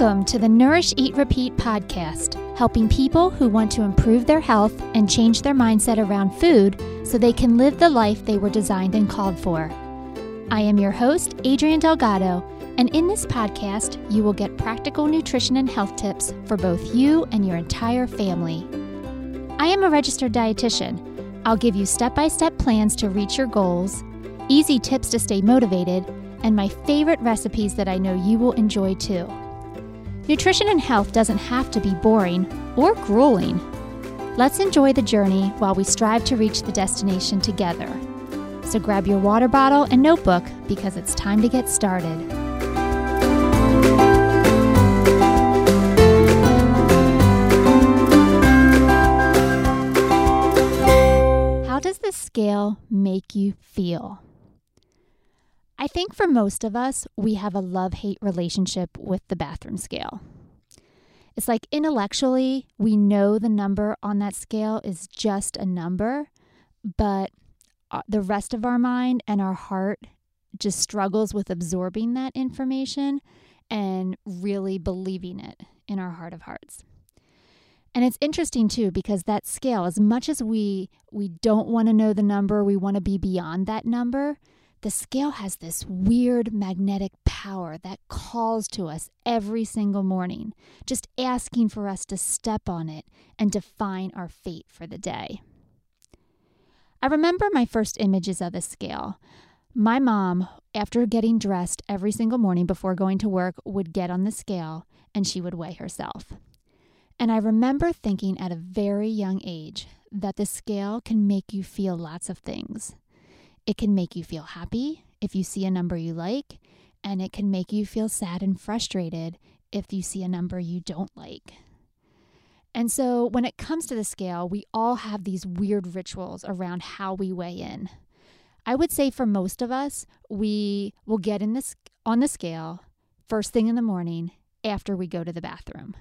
Welcome to the Nourish, Eat, Repeat podcast, helping people who want to improve their health and change their mindset around food so they can live the life they were designed and called for. I am your host, Adrienne Delgado, and in this podcast, you will get practical nutrition and health tips for both you and your entire family. I am a registered dietitian. I'll give you step by step plans to reach your goals, easy tips to stay motivated, and my favorite recipes that I know you will enjoy too. Nutrition and health doesn't have to be boring or grueling. Let's enjoy the journey while we strive to reach the destination together. So grab your water bottle and notebook because it's time to get started. How does the scale make you feel? I think for most of us, we have a love hate relationship with the bathroom scale. It's like intellectually, we know the number on that scale is just a number, but uh, the rest of our mind and our heart just struggles with absorbing that information and really believing it in our heart of hearts. And it's interesting too because that scale as much as we we don't want to know the number, we want to be beyond that number, the scale has this weird magnetic power that calls to us every single morning, just asking for us to step on it and define our fate for the day. I remember my first images of the scale. My mom, after getting dressed every single morning before going to work, would get on the scale and she would weigh herself. And I remember thinking at a very young age that the scale can make you feel lots of things. It can make you feel happy if you see a number you like, and it can make you feel sad and frustrated if you see a number you don't like. And so, when it comes to the scale, we all have these weird rituals around how we weigh in. I would say for most of us, we will get in this on the scale first thing in the morning after we go to the bathroom.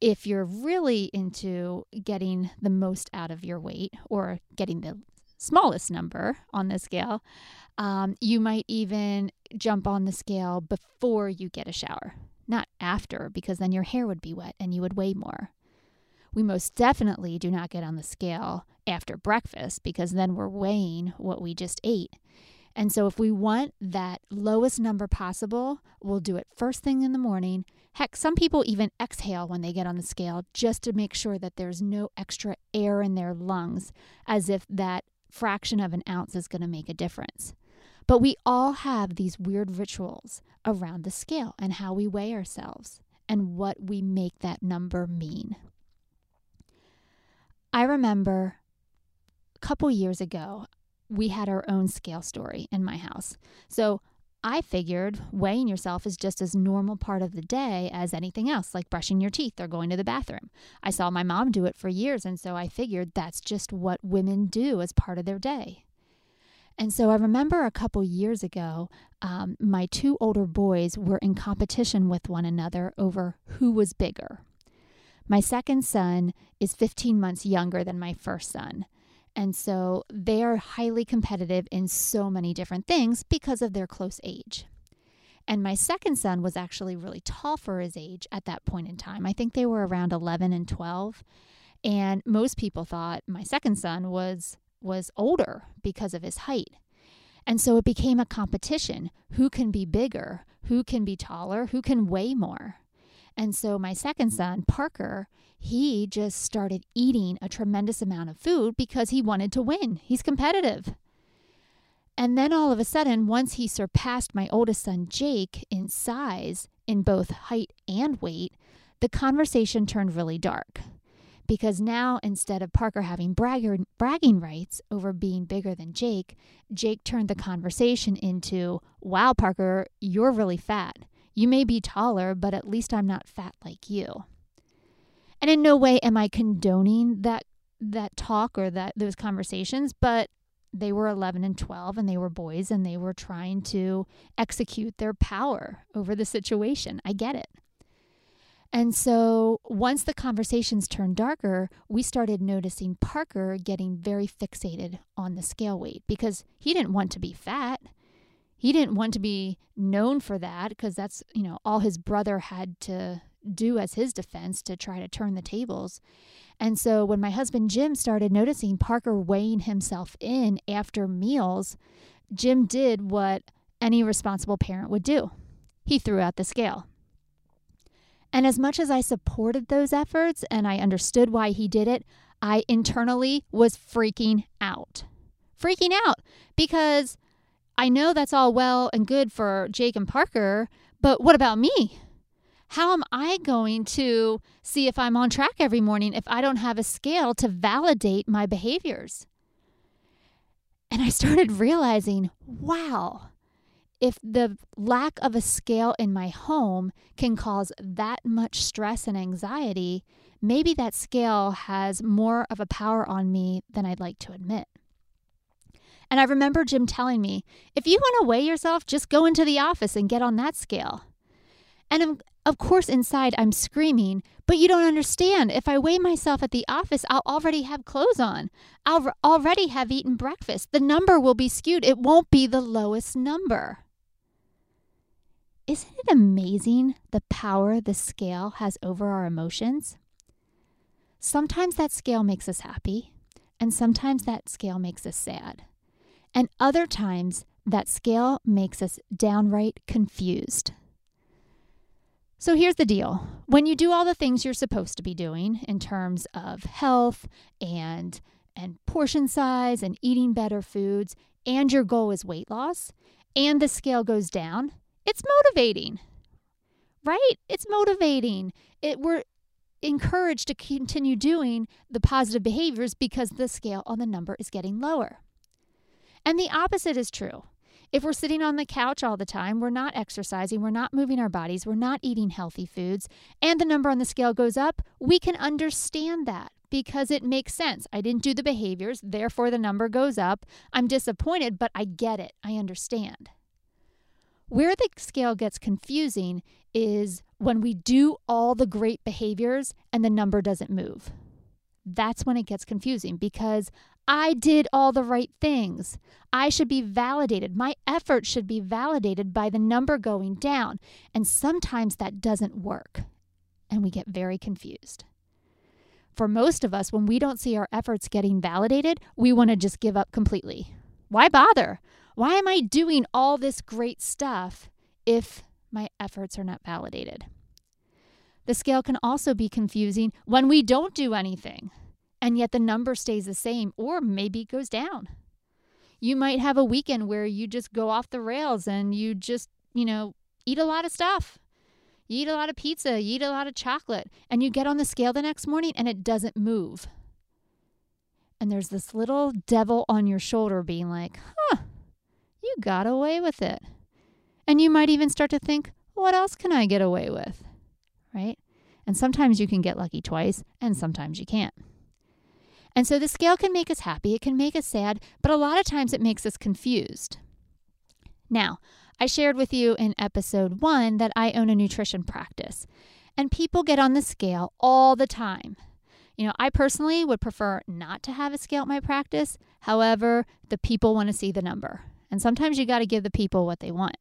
If you're really into getting the most out of your weight or getting the smallest number on the scale, um, you might even jump on the scale before you get a shower, not after, because then your hair would be wet and you would weigh more. We most definitely do not get on the scale after breakfast because then we're weighing what we just ate. And so, if we want that lowest number possible, we'll do it first thing in the morning. Heck, some people even exhale when they get on the scale just to make sure that there's no extra air in their lungs, as if that fraction of an ounce is going to make a difference. But we all have these weird rituals around the scale and how we weigh ourselves and what we make that number mean. I remember a couple years ago, we had our own scale story in my house. So I figured weighing yourself is just as normal part of the day as anything else, like brushing your teeth or going to the bathroom. I saw my mom do it for years, and so I figured that's just what women do as part of their day. And so I remember a couple years ago, um, my two older boys were in competition with one another over who was bigger. My second son is 15 months younger than my first son. And so they are highly competitive in so many different things because of their close age. And my second son was actually really tall for his age at that point in time. I think they were around 11 and 12. And most people thought my second son was was older because of his height. And so it became a competition. Who can be bigger? Who can be taller? Who can weigh more? And so my second son, Parker, he just started eating a tremendous amount of food because he wanted to win. He's competitive. And then all of a sudden, once he surpassed my oldest son, Jake, in size, in both height and weight, the conversation turned really dark. Because now, instead of Parker having bragger, bragging rights over being bigger than Jake, Jake turned the conversation into, Wow, Parker, you're really fat. You may be taller, but at least I'm not fat like you. And in no way am I condoning that that talk or that those conversations, but they were 11 and 12 and they were boys and they were trying to execute their power over the situation. I get it. And so once the conversations turned darker, we started noticing Parker getting very fixated on the scale weight because he didn't want to be fat. He didn't want to be known for that because that's, you know, all his brother had to do as his defense to try to turn the tables. And so when my husband Jim started noticing Parker weighing himself in after meals, Jim did what any responsible parent would do he threw out the scale. And as much as I supported those efforts and I understood why he did it, I internally was freaking out. Freaking out because I know that's all well and good for Jake and Parker, but what about me? How am I going to see if I'm on track every morning if I don't have a scale to validate my behaviors? And I started realizing, wow, if the lack of a scale in my home can cause that much stress and anxiety, maybe that scale has more of a power on me than I'd like to admit. And I remember Jim telling me, if you want to weigh yourself, just go into the office and get on that scale. And of course, inside I'm screaming, but you don't understand. If I weigh myself at the office, I'll already have clothes on. I'll already have eaten breakfast. The number will be skewed. It won't be the lowest number. Isn't it amazing the power the scale has over our emotions? Sometimes that scale makes us happy, and sometimes that scale makes us sad. And other times, that scale makes us downright confused. So here's the deal. When you do all the things you're supposed to be doing in terms of health and and portion size and eating better foods and your goal is weight loss and the scale goes down it's motivating right? It's motivating. It we're encouraged to continue doing the positive behaviors because the scale on the number is getting lower and the opposite is true if we're sitting on the couch all the time, we're not exercising, we're not moving our bodies, we're not eating healthy foods, and the number on the scale goes up, we can understand that because it makes sense. I didn't do the behaviors, therefore the number goes up. I'm disappointed, but I get it. I understand. Where the scale gets confusing is when we do all the great behaviors and the number doesn't move. That's when it gets confusing because I did all the right things. I should be validated. My effort should be validated by the number going down. And sometimes that doesn't work. And we get very confused. For most of us, when we don't see our efforts getting validated, we want to just give up completely. Why bother? Why am I doing all this great stuff if my efforts are not validated? The scale can also be confusing when we don't do anything and yet the number stays the same or maybe it goes down. You might have a weekend where you just go off the rails and you just, you know, eat a lot of stuff. You eat a lot of pizza, you eat a lot of chocolate, and you get on the scale the next morning and it doesn't move. And there's this little devil on your shoulder being like, huh, you got away with it. And you might even start to think, what else can I get away with? Right? And sometimes you can get lucky twice, and sometimes you can't. And so the scale can make us happy, it can make us sad, but a lot of times it makes us confused. Now, I shared with you in episode one that I own a nutrition practice, and people get on the scale all the time. You know, I personally would prefer not to have a scale at my practice. However, the people want to see the number. And sometimes you got to give the people what they want.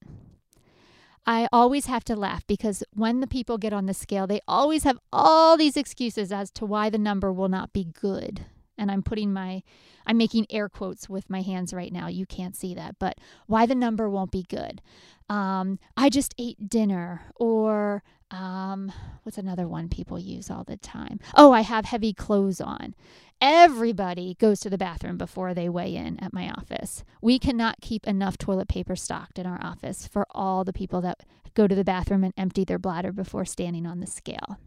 I always have to laugh because when the people get on the scale, they always have all these excuses as to why the number will not be good and I'm putting my I'm making air quotes with my hands right now. You can't see that, but why the number won't be good. Um, I just ate dinner, or um, what's another one people use all the time? Oh, I have heavy clothes on. Everybody goes to the bathroom before they weigh in at my office. We cannot keep enough toilet paper stocked in our office for all the people that go to the bathroom and empty their bladder before standing on the scale.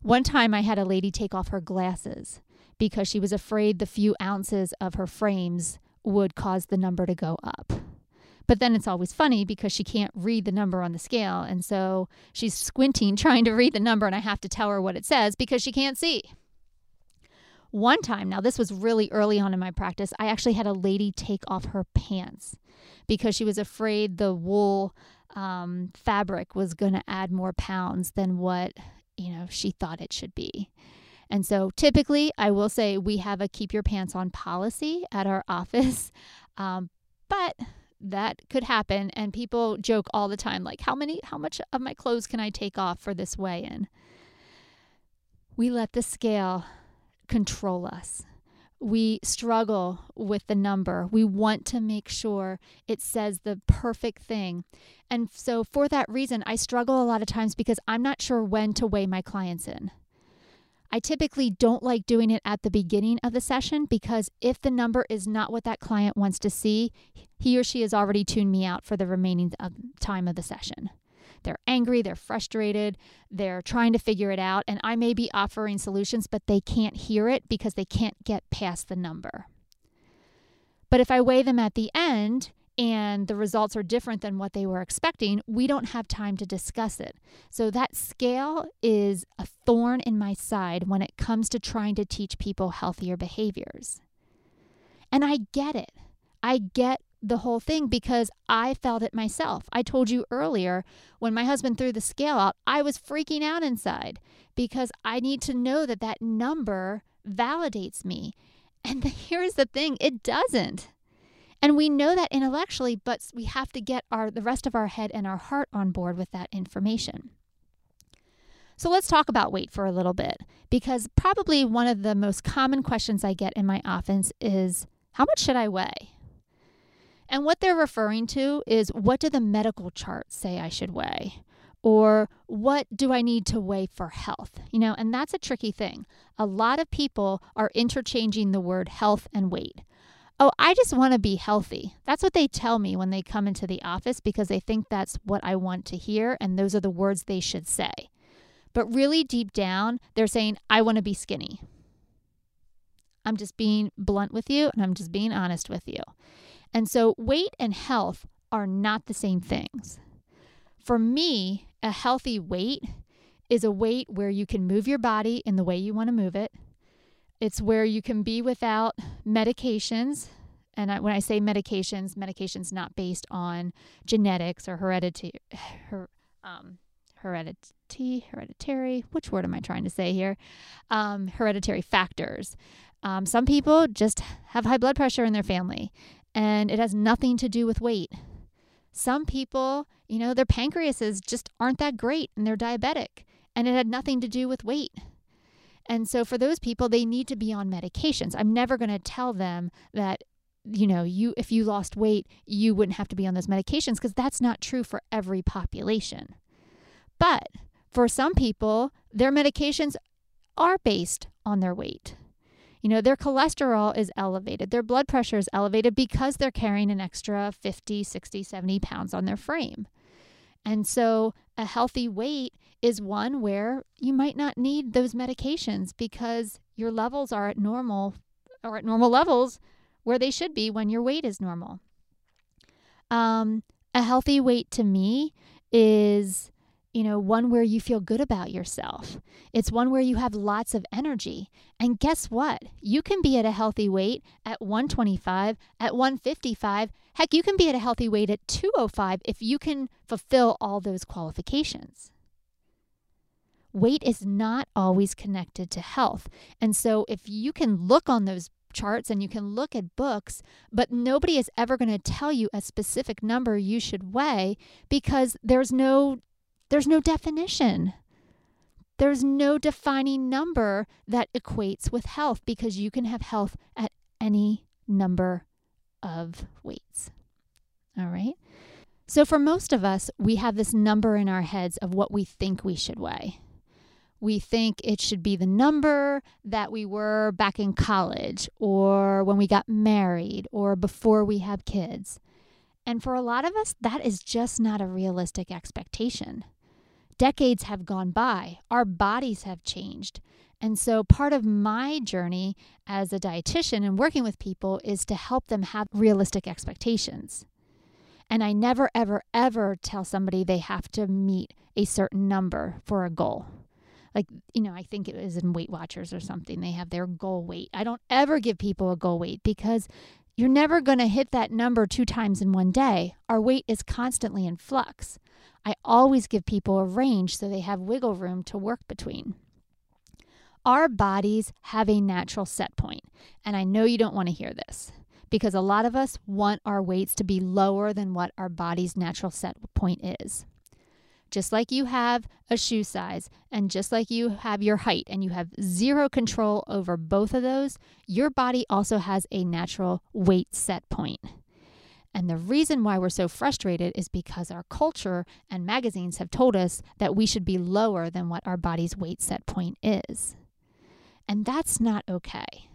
One time I had a lady take off her glasses because she was afraid the few ounces of her frames would cause the number to go up. But then it's always funny because she can't read the number on the scale. And so she's squinting trying to read the number, and I have to tell her what it says because she can't see. One time, now this was really early on in my practice, I actually had a lady take off her pants because she was afraid the wool um, fabric was going to add more pounds than what you know she thought it should be. And so typically, I will say we have a keep your pants on policy at our office. Um, but that could happen and people joke all the time like how many how much of my clothes can I take off for this weigh in? We let the scale control us. We struggle with the number. We want to make sure it says the perfect thing. And so, for that reason, I struggle a lot of times because I'm not sure when to weigh my clients in. I typically don't like doing it at the beginning of the session because if the number is not what that client wants to see, he or she has already tuned me out for the remaining time of the session. They're angry, they're frustrated, they're trying to figure it out, and I may be offering solutions, but they can't hear it because they can't get past the number. But if I weigh them at the end and the results are different than what they were expecting, we don't have time to discuss it. So that scale is a thorn in my side when it comes to trying to teach people healthier behaviors. And I get it. I get the whole thing because I felt it myself. I told you earlier when my husband threw the scale out, I was freaking out inside because I need to know that that number validates me. And here's the thing, it doesn't. And we know that intellectually, but we have to get our the rest of our head and our heart on board with that information. So let's talk about weight for a little bit because probably one of the most common questions I get in my office is how much should I weigh? And what they're referring to is what do the medical charts say I should weigh? Or what do I need to weigh for health? You know, and that's a tricky thing. A lot of people are interchanging the word health and weight. Oh, I just want to be healthy. That's what they tell me when they come into the office because they think that's what I want to hear and those are the words they should say. But really deep down, they're saying, I want to be skinny. I'm just being blunt with you and I'm just being honest with you. And so, weight and health are not the same things. For me, a healthy weight is a weight where you can move your body in the way you want to move it it's where you can be without medications. And I, when I say medications, medications not based on genetics or heredity, her, um, heredity, hereditary. Which word am I trying to say here? Um, hereditary factors. Um, some people just have high blood pressure in their family, and it has nothing to do with weight. Some people, you know, their pancreases just aren't that great, and they're diabetic, and it had nothing to do with weight. And so for those people, they need to be on medications. I'm never going to tell them that you know, you if you lost weight, you wouldn't have to be on those medications because that's not true for every population. But for some people, their medications are based on their weight. You know, their cholesterol is elevated, their blood pressure is elevated because they're carrying an extra 50, 60, 70 pounds on their frame. And so a healthy weight is one where you might not need those medications because your levels are at normal or at normal levels where they should be when your weight is normal. Um, a healthy weight to me is you know, one where you feel good about yourself. It's one where you have lots of energy. And guess what? You can be at a healthy weight at 125, at 155. Heck, you can be at a healthy weight at 205 if you can fulfill all those qualifications. Weight is not always connected to health. And so if you can look on those charts and you can look at books, but nobody is ever going to tell you a specific number you should weigh because there's no there's no definition. There's no defining number that equates with health because you can have health at any number of weights. All right. So, for most of us, we have this number in our heads of what we think we should weigh. We think it should be the number that we were back in college or when we got married or before we have kids. And for a lot of us, that is just not a realistic expectation decades have gone by, our bodies have changed. And so, part of my journey as a dietitian and working with people is to help them have realistic expectations. And I never, ever, ever tell somebody they have to meet a certain number for a goal. Like, you know, I think it was in Weight Watchers or something, they have their goal weight. I don't ever give people a goal weight because you're never going to hit that number two times in one day. Our weight is constantly in flux. I always give people a range so they have wiggle room to work between. Our bodies have a natural set point, and I know you don't want to hear this because a lot of us want our weights to be lower than what our body's natural set point is. Just like you have a shoe size and just like you have your height and you have zero control over both of those, your body also has a natural weight set point. And the reason why we're so frustrated is because our culture and magazines have told us that we should be lower than what our body's weight set point is. And that's not okay.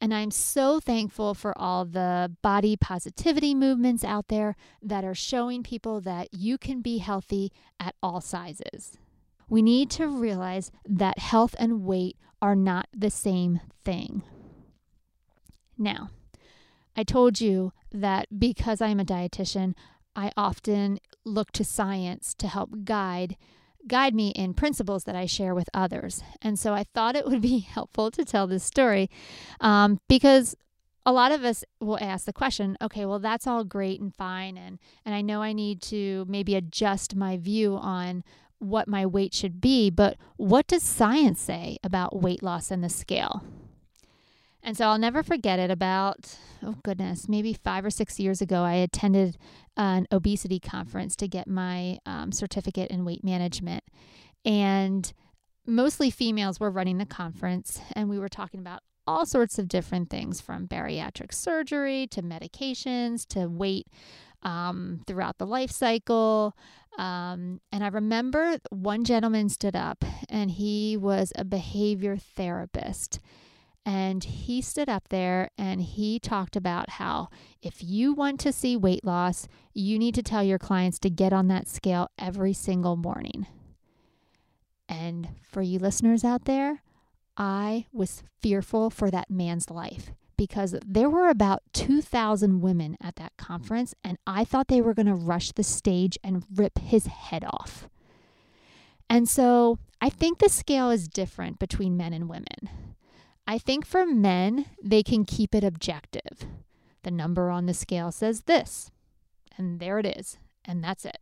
And I'm so thankful for all the body positivity movements out there that are showing people that you can be healthy at all sizes. We need to realize that health and weight are not the same thing. Now, I told you that because I'm a dietitian, I often look to science to help guide guide me in principles that I share with others. And so I thought it would be helpful to tell this story um, because a lot of us will ask the question okay well that's all great and fine and and i know i need to maybe adjust my view on what my weight should be but what does science say about weight loss and the scale and so I'll never forget it. About, oh goodness, maybe five or six years ago, I attended an obesity conference to get my um, certificate in weight management. And mostly females were running the conference, and we were talking about all sorts of different things from bariatric surgery to medications to weight um, throughout the life cycle. Um, and I remember one gentleman stood up and he was a behavior therapist. And he stood up there and he talked about how if you want to see weight loss, you need to tell your clients to get on that scale every single morning. And for you listeners out there, I was fearful for that man's life because there were about 2,000 women at that conference, and I thought they were going to rush the stage and rip his head off. And so I think the scale is different between men and women. I think for men, they can keep it objective. The number on the scale says this, and there it is, and that's it.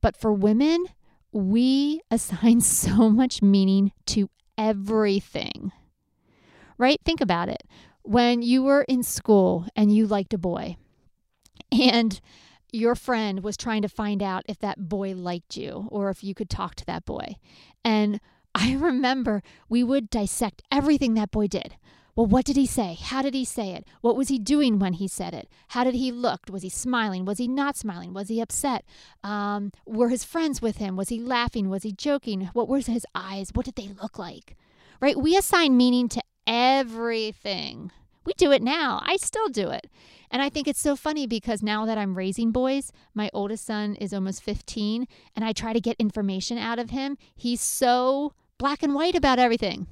But for women, we assign so much meaning to everything. Right? Think about it. When you were in school and you liked a boy, and your friend was trying to find out if that boy liked you or if you could talk to that boy. And I remember we would dissect everything that boy did. Well, what did he say? How did he say it? What was he doing when he said it? How did he look? Was he smiling? Was he not smiling? Was he upset? Um, were his friends with him? Was he laughing? Was he joking? What were his eyes? What did they look like? Right? We assign meaning to everything. We do it now. I still do it. And I think it's so funny because now that I'm raising boys, my oldest son is almost 15, and I try to get information out of him. He's so black and white about everything.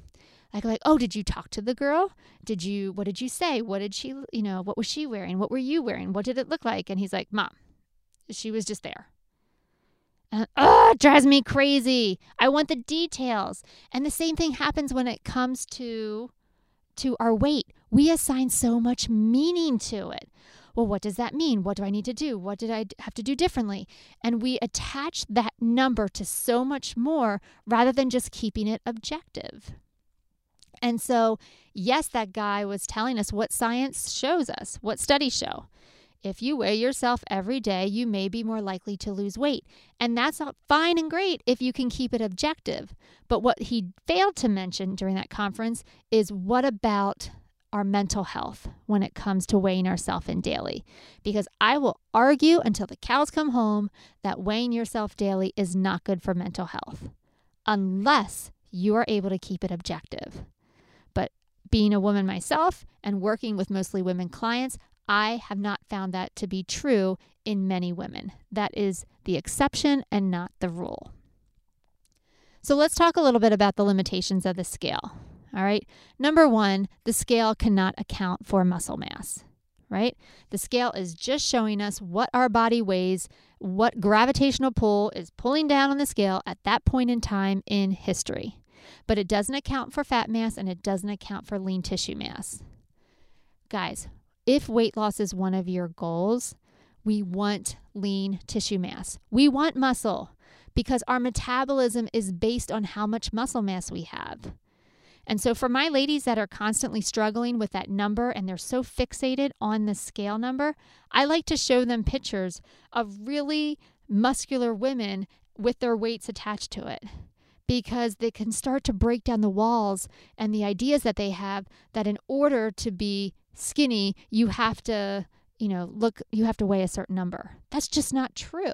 Like, like, oh, did you talk to the girl? Did you, what did you say? What did she, you know, what was she wearing? What were you wearing? What did it look like? And he's like, Mom, she was just there. And, oh, it drives me crazy. I want the details. And the same thing happens when it comes to to our weight. We assign so much meaning to it well, what does that mean? What do I need to do? What did I have to do differently? And we attach that number to so much more rather than just keeping it objective. And so, yes, that guy was telling us what science shows us, what studies show. If you weigh yourself every day, you may be more likely to lose weight. And that's fine and great if you can keep it objective. But what he failed to mention during that conference is what about our mental health when it comes to weighing ourselves in daily. Because I will argue until the cows come home that weighing yourself daily is not good for mental health unless you are able to keep it objective. But being a woman myself and working with mostly women clients, I have not found that to be true in many women. That is the exception and not the rule. So let's talk a little bit about the limitations of the scale. All right. Number one, the scale cannot account for muscle mass, right? The scale is just showing us what our body weighs, what gravitational pull is pulling down on the scale at that point in time in history. But it doesn't account for fat mass and it doesn't account for lean tissue mass. Guys, if weight loss is one of your goals, we want lean tissue mass. We want muscle because our metabolism is based on how much muscle mass we have. And so, for my ladies that are constantly struggling with that number and they're so fixated on the scale number, I like to show them pictures of really muscular women with their weights attached to it because they can start to break down the walls and the ideas that they have that in order to be skinny, you have to, you know, look, you have to weigh a certain number. That's just not true.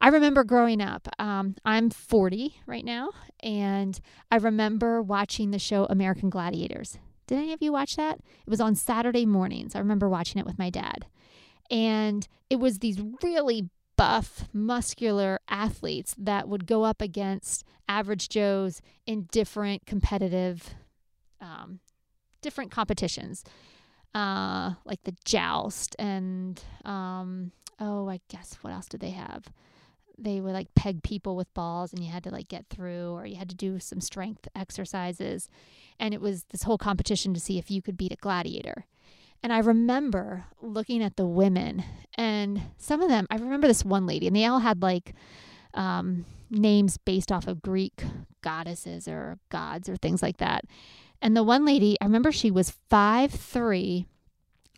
I remember growing up, um, I'm 40 right now, and I remember watching the show American Gladiators. Did any of you watch that? It was on Saturday mornings. I remember watching it with my dad. And it was these really buff, muscular athletes that would go up against average Joes in different competitive, um, different competitions, uh, like the joust and um, oh, I guess what else did they have? They would like peg people with balls, and you had to like get through, or you had to do some strength exercises, and it was this whole competition to see if you could beat a gladiator. And I remember looking at the women, and some of them, I remember this one lady, and they all had like um, names based off of Greek goddesses or gods or things like that. And the one lady, I remember she was five 5'3,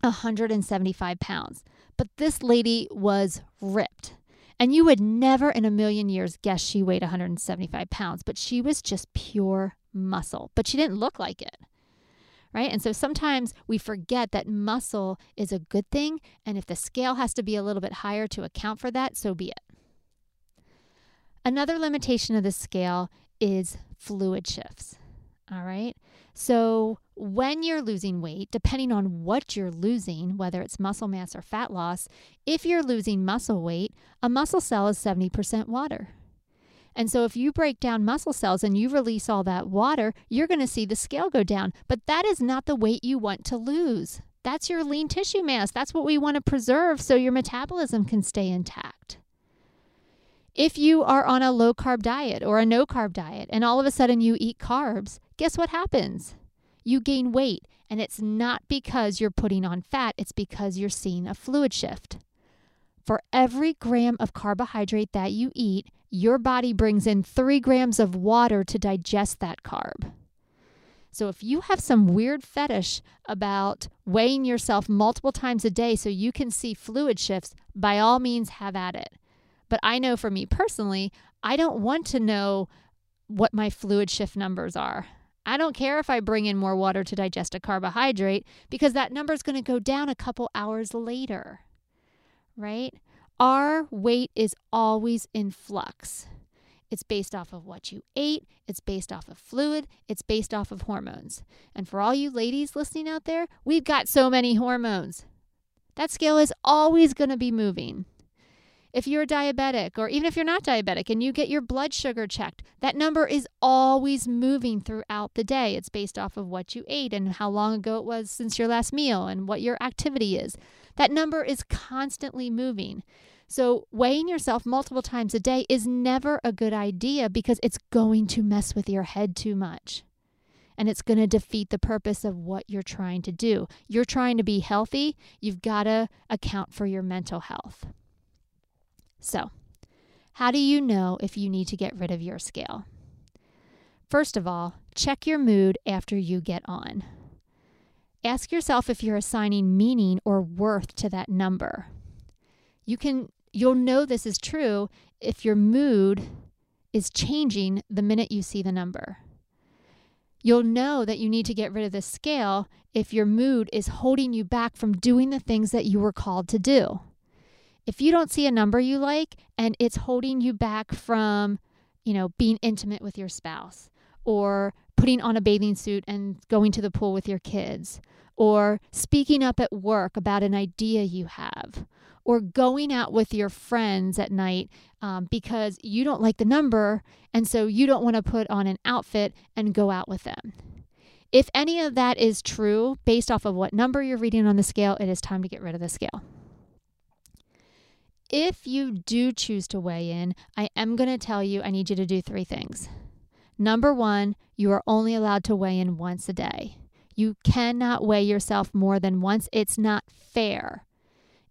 175 pounds. But this lady was ripped. And you would never in a million years guess she weighed 175 pounds, but she was just pure muscle. But she didn't look like it right? And so sometimes we forget that muscle is a good thing. And if the scale has to be a little bit higher to account for that, so be it. Another limitation of the scale is fluid shifts. All right. So when you're losing weight, depending on what you're losing, whether it's muscle mass or fat loss, if you're losing muscle weight, a muscle cell is 70% water. And so if you break down muscle cells and you release all that water, you're going to see the scale go down. But that is not the weight you want to lose. That's your lean tissue mass. That's what we want to preserve so your metabolism can stay intact. If you are on a low carb diet or a no carb diet and all of a sudden you eat carbs, guess what happens? You gain weight. And it's not because you're putting on fat, it's because you're seeing a fluid shift. For every gram of carbohydrate that you eat, your body brings in three grams of water to digest that carb. So if you have some weird fetish about weighing yourself multiple times a day so you can see fluid shifts, by all means have at it. But I know for me personally, I don't want to know what my fluid shift numbers are. I don't care if I bring in more water to digest a carbohydrate because that number is going to go down a couple hours later, right? Our weight is always in flux. It's based off of what you ate, it's based off of fluid, it's based off of hormones. And for all you ladies listening out there, we've got so many hormones. That scale is always going to be moving. If you're a diabetic, or even if you're not diabetic and you get your blood sugar checked, that number is always moving throughout the day. It's based off of what you ate and how long ago it was since your last meal and what your activity is. That number is constantly moving. So, weighing yourself multiple times a day is never a good idea because it's going to mess with your head too much. And it's going to defeat the purpose of what you're trying to do. You're trying to be healthy, you've got to account for your mental health. So, how do you know if you need to get rid of your scale? First of all, check your mood after you get on. Ask yourself if you're assigning meaning or worth to that number. You can you'll know this is true if your mood is changing the minute you see the number. You'll know that you need to get rid of the scale if your mood is holding you back from doing the things that you were called to do. If you don't see a number you like and it's holding you back from, you know, being intimate with your spouse or putting on a bathing suit and going to the pool with your kids or speaking up at work about an idea you have, or going out with your friends at night um, because you don't like the number and so you don't want to put on an outfit and go out with them. If any of that is true, based off of what number you're reading on the scale, it is time to get rid of the scale. If you do choose to weigh in, I am going to tell you I need you to do three things. Number one, you are only allowed to weigh in once a day. You cannot weigh yourself more than once. It's not fair.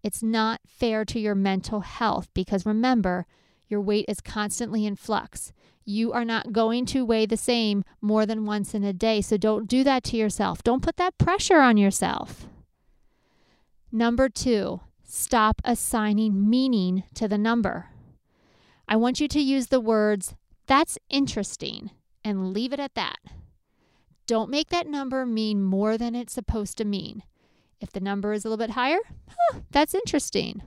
It's not fair to your mental health because remember, Your weight is constantly in flux. You are not going to weigh the same more than once in a day. So don't do that to yourself. Don't put that pressure on yourself. Number two, stop assigning meaning to the number. I want you to use the words, that's interesting, and leave it at that. Don't make that number mean more than it's supposed to mean. If the number is a little bit higher, huh, that's interesting.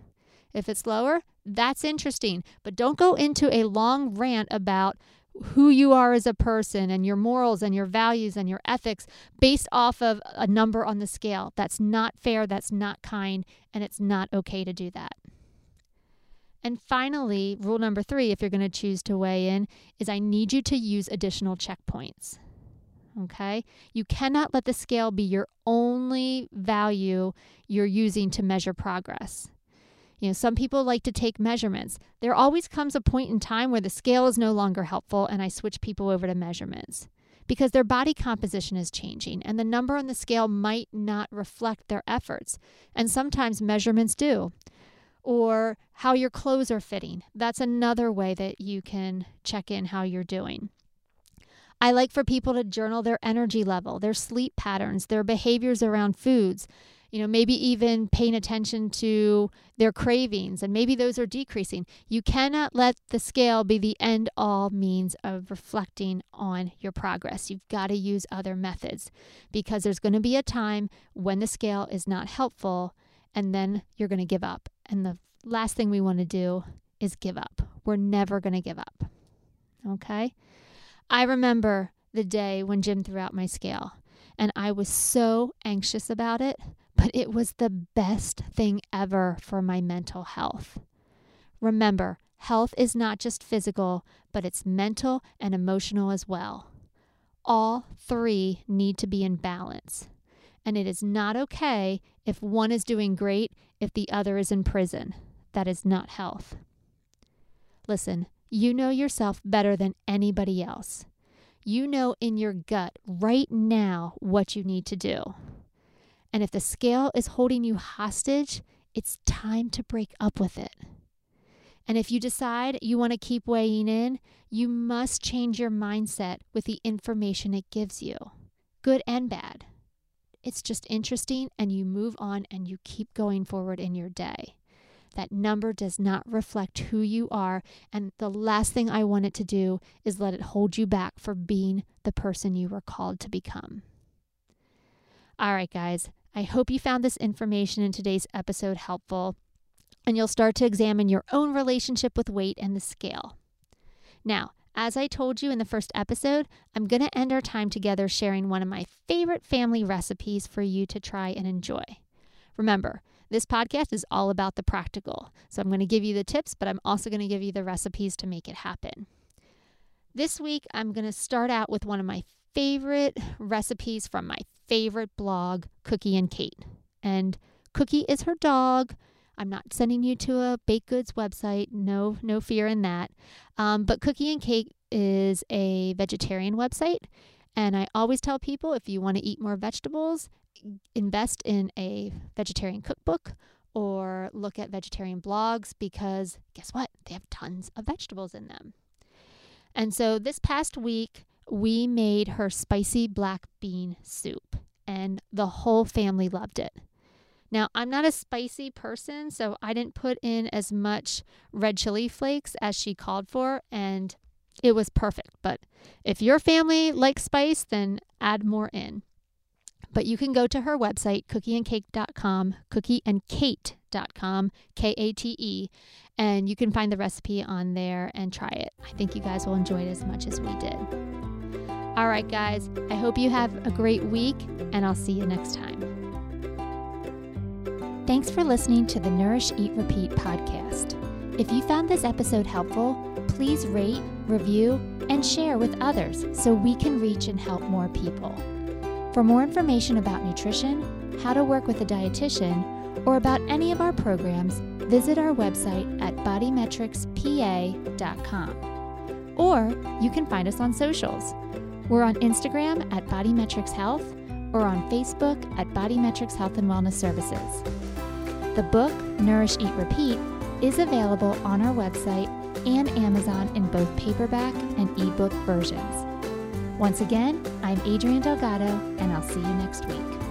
If it's lower, that's interesting. But don't go into a long rant about who you are as a person and your morals and your values and your ethics based off of a number on the scale. That's not fair, that's not kind, and it's not okay to do that. And finally, rule number three, if you're going to choose to weigh in, is I need you to use additional checkpoints. Okay? You cannot let the scale be your only value you're using to measure progress. You know, some people like to take measurements. There always comes a point in time where the scale is no longer helpful and I switch people over to measurements because their body composition is changing and the number on the scale might not reflect their efforts. And sometimes measurements do or how your clothes are fitting. That's another way that you can check in how you're doing. I like for people to journal their energy level, their sleep patterns, their behaviors around foods, you know, maybe even paying attention to their cravings, and maybe those are decreasing. You cannot let the scale be the end all means of reflecting on your progress. You've got to use other methods because there's going to be a time when the scale is not helpful, and then you're going to give up. And the last thing we want to do is give up. We're never going to give up. Okay? I remember the day when Jim threw out my scale, and I was so anxious about it, but it was the best thing ever for my mental health. Remember, health is not just physical, but it's mental and emotional as well. All three need to be in balance. And it is not okay if one is doing great if the other is in prison. That is not health. Listen, you know yourself better than anybody else. You know in your gut right now what you need to do. And if the scale is holding you hostage, it's time to break up with it. And if you decide you want to keep weighing in, you must change your mindset with the information it gives you, good and bad. It's just interesting, and you move on and you keep going forward in your day. That number does not reflect who you are. And the last thing I want it to do is let it hold you back for being the person you were called to become. All right, guys, I hope you found this information in today's episode helpful and you'll start to examine your own relationship with weight and the scale. Now, as I told you in the first episode, I'm going to end our time together sharing one of my favorite family recipes for you to try and enjoy. Remember, this podcast is all about the practical. So I'm going to give you the tips, but I'm also going to give you the recipes to make it happen. This week, I'm going to start out with one of my favorite recipes from my favorite blog, Cookie and Kate. And Cookie is her dog. I'm not sending you to a baked goods website. No, no fear in that. Um, but Cookie and Kate is a vegetarian website. And I always tell people if you want to eat more vegetables, invest in a vegetarian cookbook or look at vegetarian blogs because guess what? They have tons of vegetables in them. And so this past week, we made her spicy black bean soup, and the whole family loved it. Now, I'm not a spicy person, so I didn't put in as much red chili flakes as she called for, and it was perfect. But if your family likes spice, then add more in. But you can go to her website, cookieandcake.com, cookieandkate.com, K A T E, and you can find the recipe on there and try it. I think you guys will enjoy it as much as we did. All right, guys, I hope you have a great week, and I'll see you next time. Thanks for listening to the Nourish, Eat, Repeat podcast. If you found this episode helpful, please rate, review, and share with others so we can reach and help more people. For more information about nutrition, how to work with a dietitian, or about any of our programs, visit our website at bodymetricspa.com. Or you can find us on socials. We're on Instagram at Bodymetrics Health or on Facebook at Bodymetrics Health and Wellness Services. The book, Nourish, Eat, Repeat, is available on our website and Amazon in both paperback and ebook versions. Once again, I'm Adrienne Delgado, and I'll see you next week.